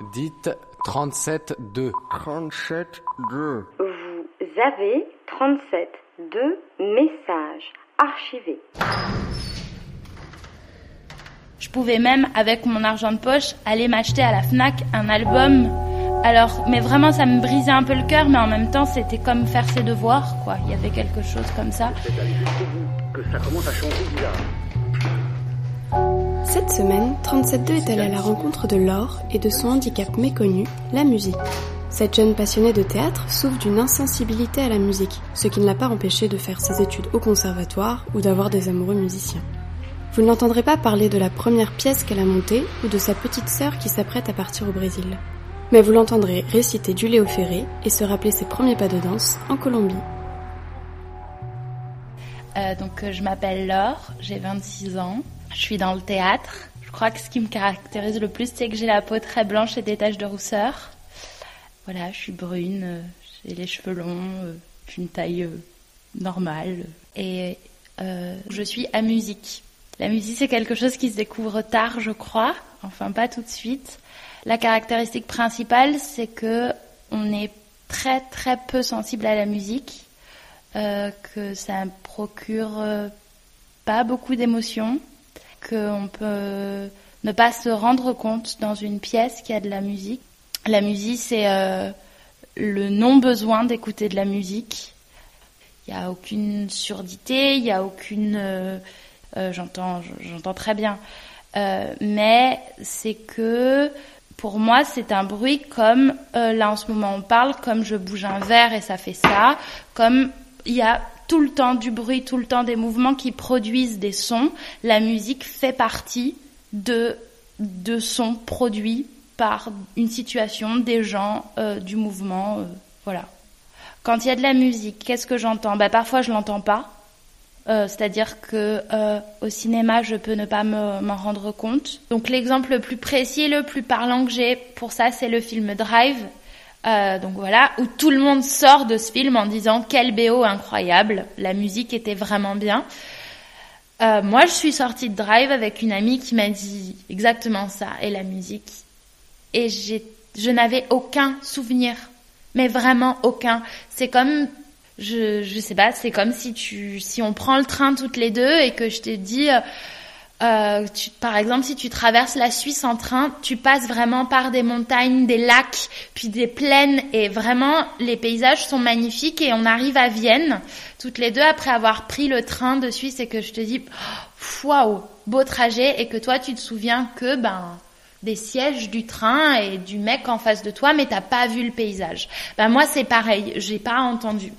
Dites 37-2. 37-2. Vous avez 37 deux messages archivés. Je pouvais même, avec mon argent de poche, aller m'acheter à la FNAC un album. Alors, mais vraiment, ça me brisait un peu le cœur, mais en même temps, c'était comme faire ses devoirs, quoi. Il y avait quelque chose comme ça. Que ça commence à changer bizarre. Cette semaine, 37.2 est allé à la rencontre de Laure et de son handicap méconnu, la musique. Cette jeune passionnée de théâtre souffre d'une insensibilité à la musique, ce qui ne l'a pas empêchée de faire ses études au conservatoire ou d'avoir des amoureux musiciens. Vous ne l'entendrez pas parler de la première pièce qu'elle a montée ou de sa petite sœur qui s'apprête à partir au Brésil. Mais vous l'entendrez réciter du Léo Ferré et se rappeler ses premiers pas de danse en Colombie. Euh, donc, euh, je m'appelle Laure, j'ai 26 ans. Je suis dans le théâtre. Je crois que ce qui me caractérise le plus, c'est que j'ai la peau très blanche et des taches de rousseur. Voilà, je suis brune, euh, j'ai les cheveux longs, euh, j'ai une taille euh, normale. Et je suis à musique. La musique, c'est quelque chose qui se découvre tard, je crois. Enfin, pas tout de suite. La caractéristique principale, c'est que on est très très peu sensible à la musique, que ça procure pas beaucoup d'émotions, qu'on peut ne pas se rendre compte dans une pièce qu'il y a de la musique. La musique, c'est euh, le non-besoin d'écouter de la musique. Il n'y a aucune surdité, il n'y a aucune... Euh, euh, j'entends, j'entends très bien. mais c'est que pour moi, c'est un bruit comme là en ce moment on parle, comme je bouge un verre et ça fait ça, comme il y a tout le temps du bruit, tout le temps des mouvements qui produisent des sons. La musique fait partie de, de sons produits par une situation, des gens, euh, du mouvement, euh, voilà. Quand il y a de la musique, qu'est-ce que j'entends? Bah, Parfois, je l'entends pas. Euh, c'est-à-dire que au cinéma, je peux ne pas m'en rendre compte. Donc l'exemple le plus précis, le plus parlant que j'ai pour ça, c'est le film Drive euh, donc voilà, où tout le monde sort de ce film en disant quel BO incroyable, la musique était vraiment bien. Euh, moi, je suis sortie de Drive avec une amie qui m'a dit exactement ça, et la musique. Et je n'avais aucun souvenir, mais vraiment aucun. C'est comme, je, je sais pas, c'est comme si tu, si on prend le train toutes les deux et que je t'ai dit, euh, euh, tu, par exemple, si tu traverses la Suisse en train, tu passes vraiment par des montagnes, des lacs, puis des plaines, et vraiment les paysages sont magnifiques. Et on arrive à Vienne, toutes les deux, après avoir pris le train de Suisse, et que je te dis, waouh, beau trajet, et que toi tu te souviens que ben des sièges du train et du mec en face de toi, mais t'as pas vu le paysage. Ben moi c'est pareil, j'ai pas entendu.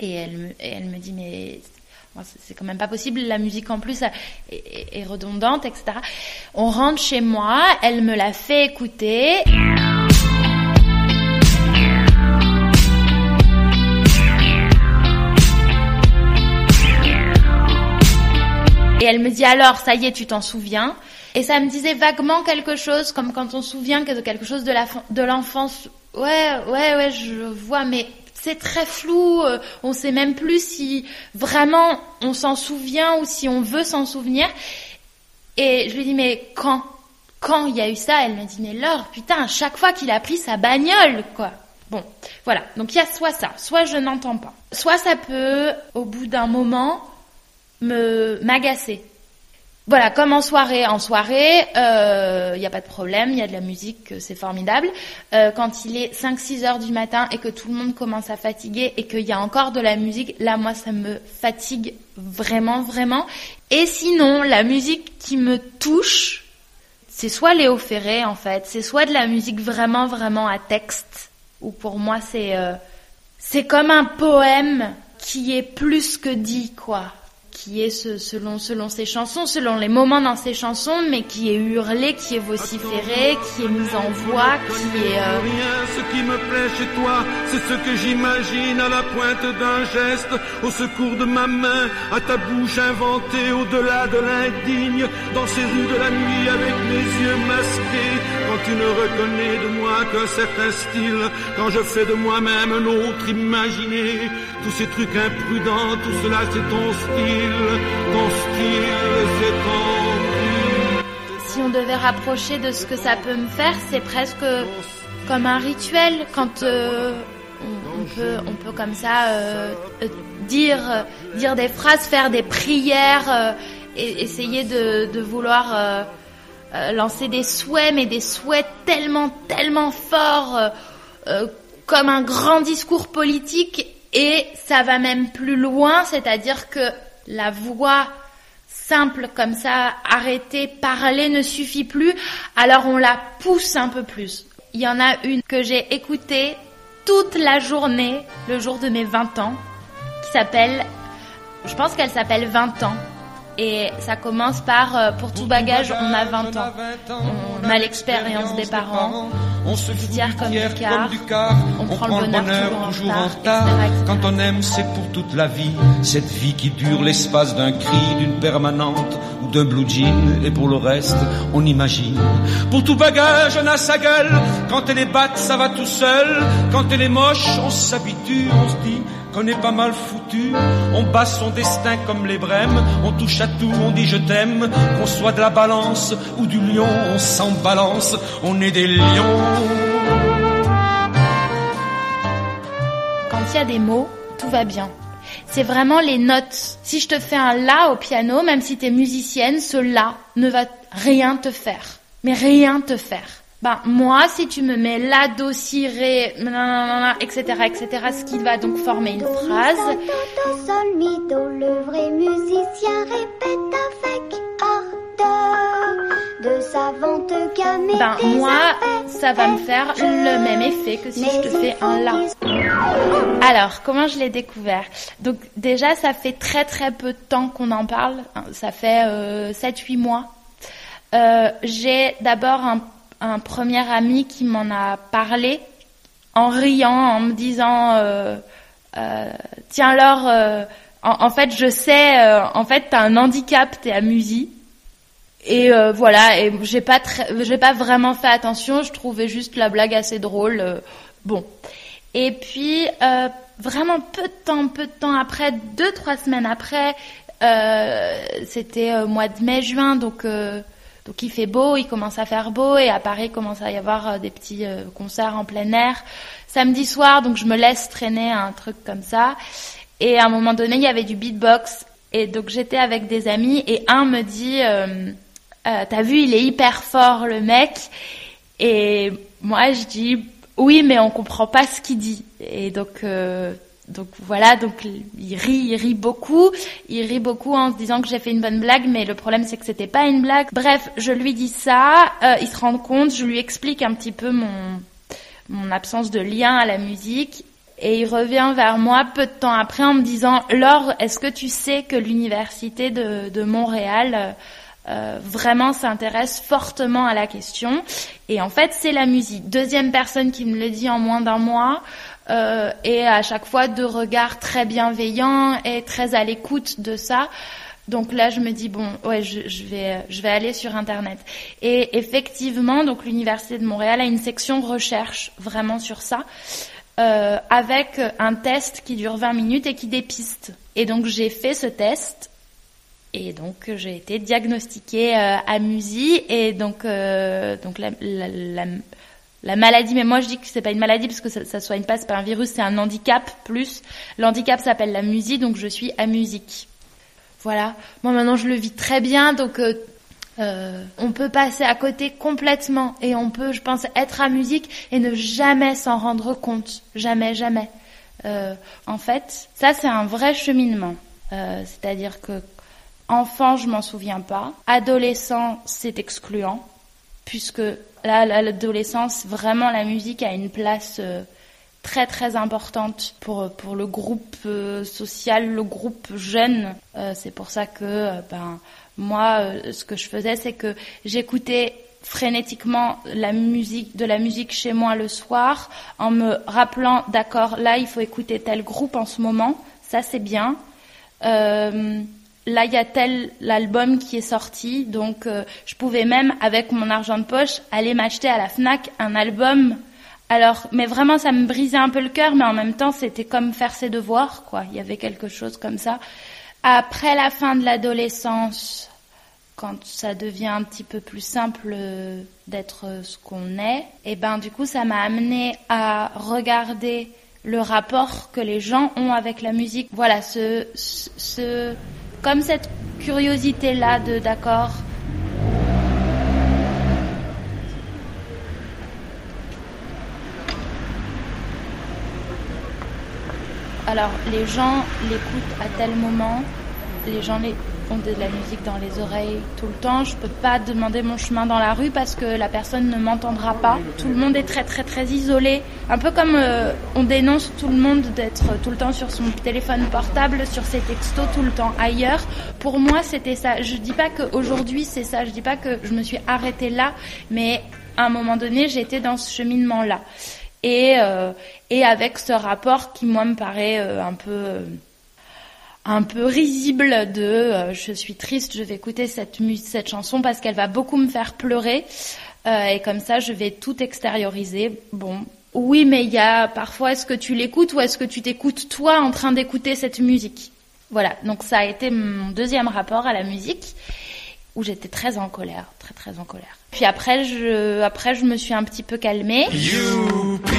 Et elle me, et elle me dit mais c'est quand même pas possible, la musique en plus est, redondante, etc. On rentre chez moi, elle me l'a fait écouter. Et elle me dit alors, ça y est, tu t'en souviens? Et ça me disait vaguement quelque chose, comme quand on se souvient de quelque chose de l'enfance. Ouais, ouais, ouais, je vois, mais c'est très flou, euh, on sait même plus si vraiment on s'en souvient ou si on veut s'en souvenir. Et je lui dis mais quand quand il y a eu ça, elle me dit mais Laure, putain, chaque fois qu'il a pris sa bagnole, quoi. Bon, voilà. Donc il y a soit ça, soit je n'entends pas. Soit ça peut, au bout d'un moment, me m'agacer voilà, comme en soirée. En soirée, il euh, n'y a pas de problème, il y a de la musique, c'est formidable. Euh, quand il est 5-6 heures du matin et que tout le monde commence à fatiguer et qu'il y a encore de la musique, là, moi, ça me fatigue vraiment, vraiment. Et sinon, la musique qui me touche, c'est soit Léo Ferré, en fait, c'est soit de la musique vraiment, vraiment à texte, ou pour moi, c'est euh, c'est comme un poème qui est plus que dit, quoi qui est selon, selon ses chansons, selon les moments dans ses chansons, mais qui est hurlé, qui est vociféré, qui est mis en voix, qui est... Euh... Rien, ce qui me plaît chez toi, c'est ce que j'imagine à la pointe d'un geste, au secours de ma main, à ta bouche inventée au-delà de l'indigne, dans ces rues de la nuit avec mes yeux masqués, quand tu ne reconnais de moi qu'un certain style, quand je fais de moi-même un autre imaginé, tous ces trucs imprudents, tout cela c'est ton style. Si si on devait rapprocher de ce que ça peut me faire, c'est presque comme un rituel quand euh, on, on peut, on peut comme ça euh, euh, dire, dire des phrases, faire des prières, euh, et essayer de, de vouloir euh, lancer des souhaits, mais des souhaits tellement, tellement forts, euh, euh, comme un grand discours politique, et ça va même plus loin, c'est-à-dire que la voix simple comme ça, arrêter, parler ne suffit plus, alors on la pousse un peu plus. Il y en a une que j'ai écoutée toute la journée, le jour de mes 20 ans, qui s'appelle, je pense qu'elle s'appelle 20 ans. Et ça commence par euh, pour tout bagage, on a 20 ans. On a l'expérience des parents. On se fout du comme du quart. On prend le bonheur toujours en retard. Quand on aime, c'est pour toute la vie. Cette vie qui dure l'espace d'un cri, d'une permanente ou d'un blue jean. Et pour le reste, on imagine. Pour tout bagage, on a sa gueule. Quand elle est batte, ça va tout seul. Quand elle est moche, on s'habitue, on se dit qu'on est pas mal foutu. On bat son destin comme les brèmes. On touche à tout, on dit je t'aime. Qu'on soit de la balance ou du lion, on s'en balance. On est des lions. Quand il y a des mots, tout va bien. C'est vraiment les notes. Si je te fais un la au piano, même si t'es musicienne, ce la ne va rien te faire. Mais rien te faire. Ben, moi, si tu me mets la, do, si, ré, etc., etc., ce qui va donc former une phrase, le vrai musicien répète avec ben, moi, ça va me faire le même effet que si je te fais un la. Alors, comment je l'ai découvert? Donc déjà, ça fait très très peu de temps qu'on en parle. Hein, Ça fait euh, 7-8 mois. Euh, J'ai d'abord un, un premier ami qui m'en a parlé en riant, en me disant euh, euh, Tiens Laure, euh, en, fait, je sais, en fait, t'as un handicap, t'es à Musy. Et voilà, et j'ai pas j'ai pas vraiment fait attention, je trouvais juste la blague assez drôle. bon. Et puis vraiment peu de temps, peu de temps après, deux trois semaines après, c'était mois de mai-juin, donc euh, donc il fait beau, il commence à faire beau et à Paris commence à y avoir euh, des petits euh, concerts en plein air. Samedi soir, donc je me laisse traîner un truc comme ça. Et à un moment donné, il y avait du beatbox et donc j'étais avec des amis et un me dit euh, euh, t'as vu, il est hyper fort le mec. Et moi je dis oui, mais on comprend pas ce qu'il dit. Et donc euh, donc voilà, donc il rit, il rit beaucoup, il rit beaucoup en se disant que j'ai fait une bonne blague, mais le problème c'est que c'était pas une blague. Bref, je lui dis ça, euh, il se rend compte, je lui explique un petit peu mon mon absence de lien à la musique. Et il revient vers moi peu de temps après en me disant Laure, est-ce que tu sais que l'université de, de Montréal euh, euh, vraiment s'intéresse fortement à la question? Et en fait, c'est la musique. Deuxième personne qui me le dit en moins d'un mois. Euh, et à chaque fois deux regards très bienveillants et très à l'écoute de ça. Donc là, je me dis bon, ouais, je, vais, je vais aller sur internet. Et effectivement, donc l'université de Montréal a une section recherche vraiment sur ça, euh, avec un test qui dure 20 minutes et qui dépiste. Et donc j'ai fait ce test. Et donc j'ai été diagnostiquée euh, à Musy et donc euh, donc la, la, la, la maladie, mais moi je dis que c'est pas une maladie parce que ça, ça soigne pas, c'est pas un virus, c'est un handicap plus. L'handicap s'appelle la musie, donc je suis à musique. Voilà. Moi maintenant je le vis très bien, donc euh, euh, on peut passer à côté complètement et on peut, je pense, être à musique et ne jamais s'en rendre compte, jamais, jamais. Euh, en fait, ça c'est un vrai cheminement. C'est-à-dire que enfant, je m'en souviens pas. Adolescent, c'est excluant puisque là, là, l'adolescence, vraiment la musique a une place euh, très très importante pour pour le groupe euh, social, le groupe jeune. Euh, c'est pour ça que euh, ben moi, euh, ce que je faisais, c'est que j'écoutais frénétiquement la musique de la musique chez moi le soir en me rappelant d'accord là il faut écouter tel groupe en ce moment ça c'est bien euh, là il y a tel l'album qui est sorti donc euh, je pouvais même avec mon argent de poche aller m'acheter à la Fnac un album. Alors mais vraiment ça me brisait un peu le cœur mais en même temps c'était comme faire ses devoirs quoi. Il y avait quelque chose comme ça. Après la fin de l'adolescence quand ça devient un petit peu plus simple euh, d'être euh, ce qu'on est, et ben du coup ça m'a amené à regarder le rapport que les gens ont avec la musique. Voilà, ce, comme cette curiosité là de d'accord. Alors les gens l'écoutent à tel moment, les gens de la musique dans les oreilles tout le temps. Je peux pas demander mon chemin dans la rue parce que la personne ne m'entendra pas. Tout le monde est très très très isolé. Un peu comme euh, on dénonce tout le monde d'être tout le temps sur son téléphone portable, sur ses textos tout le temps ailleurs. Pour moi, c'était ça. Je dis pas qu'aujourd'hui c'est ça. Je dis pas que je me suis arrêtée là, mais à un moment donné, j'étais dans ce cheminement là. Et, euh, et avec ce rapport qui moi me paraît euh, un peu un peu risible de euh, je suis triste, je vais écouter cette, chanson parce qu'elle va beaucoup me faire pleurer euh, et comme ça je vais tout extérioriser. Bon, oui, mais il y a parfois est-ce que tu l'écoutes ou est-ce que tu t'écoutes toi en train d'écouter cette musique? Voilà, donc ça a été mon deuxième rapport à la musique où j'étais très en colère, très très en colère. Puis après je après je me suis un petit peu calmée. Youpi,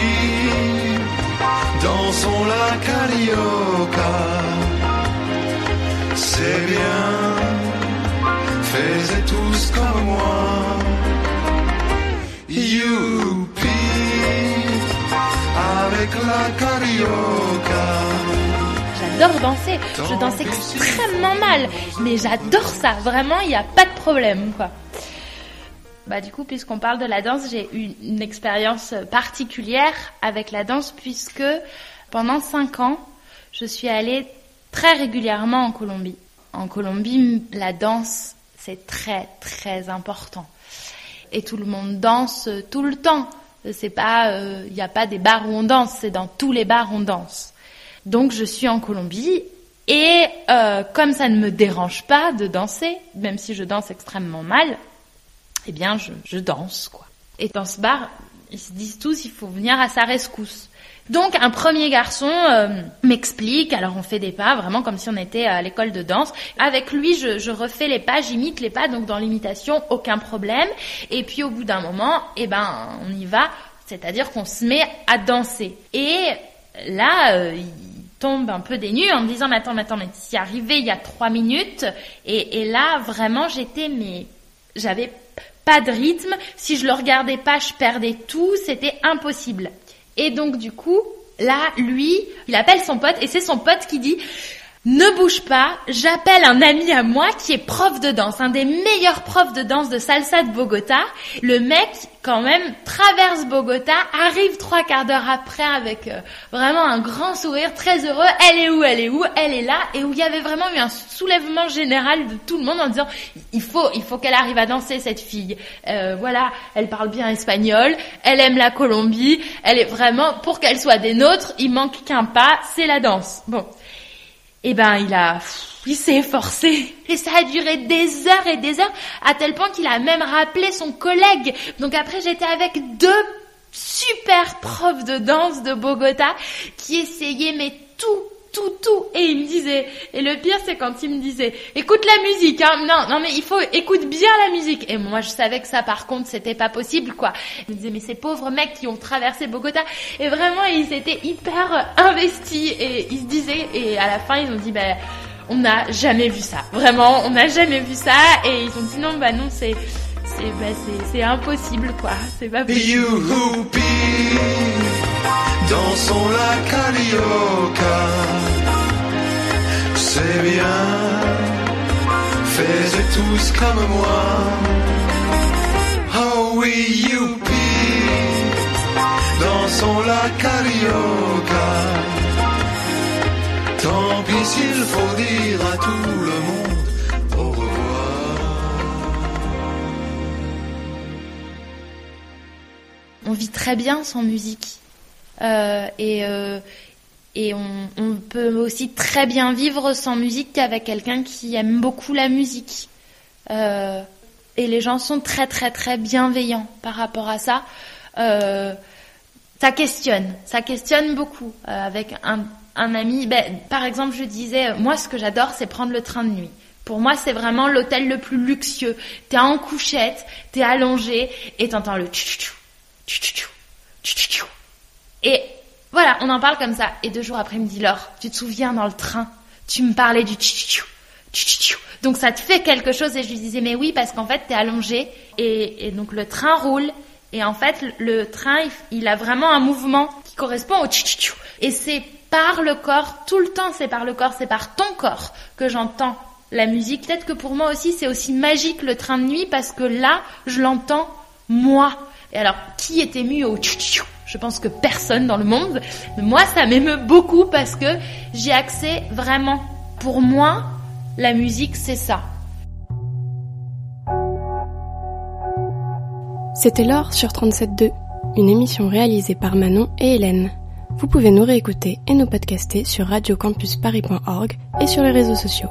dansons la carioca c'est bien, faites tous comme moi. Youpi, avec la carioca. J'adore danser, je danse extrêmement mal, mais j'adore ça, vraiment, il n'y a pas de problème, quoi. Bah, du coup, puisqu'on parle de la danse, j'ai eu une expérience particulière avec la danse puisque pendant cinq ans, je suis allée très régulièrement en Colombie. En Colombie, la danse, c'est très très important. Et tout le monde danse tout le temps. C'est pas, il euh, n'y a pas des bars où on danse, c'est dans tous les bars on danse. Donc je suis en Colombie et euh, comme ça ne me dérange pas de danser, même si je danse extrêmement mal, eh bien je, je danse quoi. Et dans ce bar, ils se disent tous il faut venir à sa rescousse. Donc un premier garçon euh, m'explique, alors on fait des pas, vraiment comme si on était à l'école de danse. Avec lui, je, refais les pas, j'imite les pas, donc dans l'imitation, aucun problème. Et puis au bout d'un moment, eh ben on y va, c'est-à-dire qu'on se met à danser. Et là, euh, il tombe un peu dénu en me disant, mais attends, mais attends, mais c'est arrivé il y a trois minutes. Et, et là, vraiment, j'étais, mais j'avais pas de rythme. Si je le regardais pas, je perdais tout. C'était impossible. Et donc du coup, là, lui, il appelle son pote et c'est son pote qui dit ne bouge pas, j'appelle un ami à moi qui est prof de danse, un des meilleurs profs de danse de salsa de Bogota. Le mec, quand même, traverse Bogota, arrive trois quarts d'heure après avec euh, vraiment un grand sourire, très heureux. Elle est où Elle est où? Elle est là. Et où il y avait vraiment eu un soulèvement général de tout le monde en disant il faut, il faut qu'elle arrive à danser cette fille. Euh, voilà, elle parle bien espagnol, elle aime la Colombie, elle est vraiment pour qu'elle soit des nôtres. Il manque qu'un pas, c'est la danse. Bon eh ben il a il s'est efforcé et ça a duré des heures et des heures à tel point qu'il a même rappelé son collègue. Donc après j'étais avec deux super profs de danse de Bogota qui essayaient mais tout tout, tout. Et il me disait, et le pire c'est quand il me disait, écoute la musique, hein. Non, non mais il faut, écoute bien la musique. Et moi je savais que ça par contre c'était pas possible, quoi. Il me disait, mais ces pauvres mecs qui ont traversé Bogota. Et vraiment ils étaient hyper investis et ils se disaient, et à la fin ils ont dit, ben, on n'a jamais vu ça. Vraiment, on n'a jamais vu ça. Et ils ont dit, non, bah non, c'est, c'est, bah, c'est, impossible, quoi. C'est pas possible. Dansons la carioca. C'est bien, faites tous comme moi. Oh oui, youpi, dansons la carioca. Tant pis s'il faut dire à tout le monde au revoir. On vit très bien sans musique. Euh, et euh, on, peut aussi très bien vivre sans musique qu'avec quelqu'un qui aime beaucoup la musique. Euh, et les gens sont très très très bienveillants par rapport à ça. Ça questionne, ça questionne beaucoup. Avec un, ami, ben, par exemple, je disais, moi ce que j'adore, c'est prendre le train de nuit Pour moi, c'est vraiment l'hôtel le plus luxueux. T'es en couchette, t'es allongé et t'entends le tchou tchou Et voilà, on en parle comme ça. Et deux jours après, il me dit Laure, tu te souviens dans le train, tu me parlais du tchou donc ça te fait quelque chose. Et je lui disais mais oui parce qu'en fait t'es allongé et, donc le train roule. Et en fait le, train il, a vraiment un mouvement qui correspond au tchou et c'est par le corps tout le temps c'est par le corps c'est par ton corps que j'entends la musique. Peut-être que pour moi aussi c'est aussi magique le train de nuit parce que là je l'entends moi. Et alors qui est ému au tchou je pense que personne dans le monde mais moi ça m'émeut beaucoup parce que j'ai accès vraiment pour moi la musique, c'est ça. C'était l'or sur 37.2, une émission réalisée par Manon et Hélène. Vous pouvez nous réécouter et nous podcaster sur radiocampusparis.org et sur les réseaux sociaux.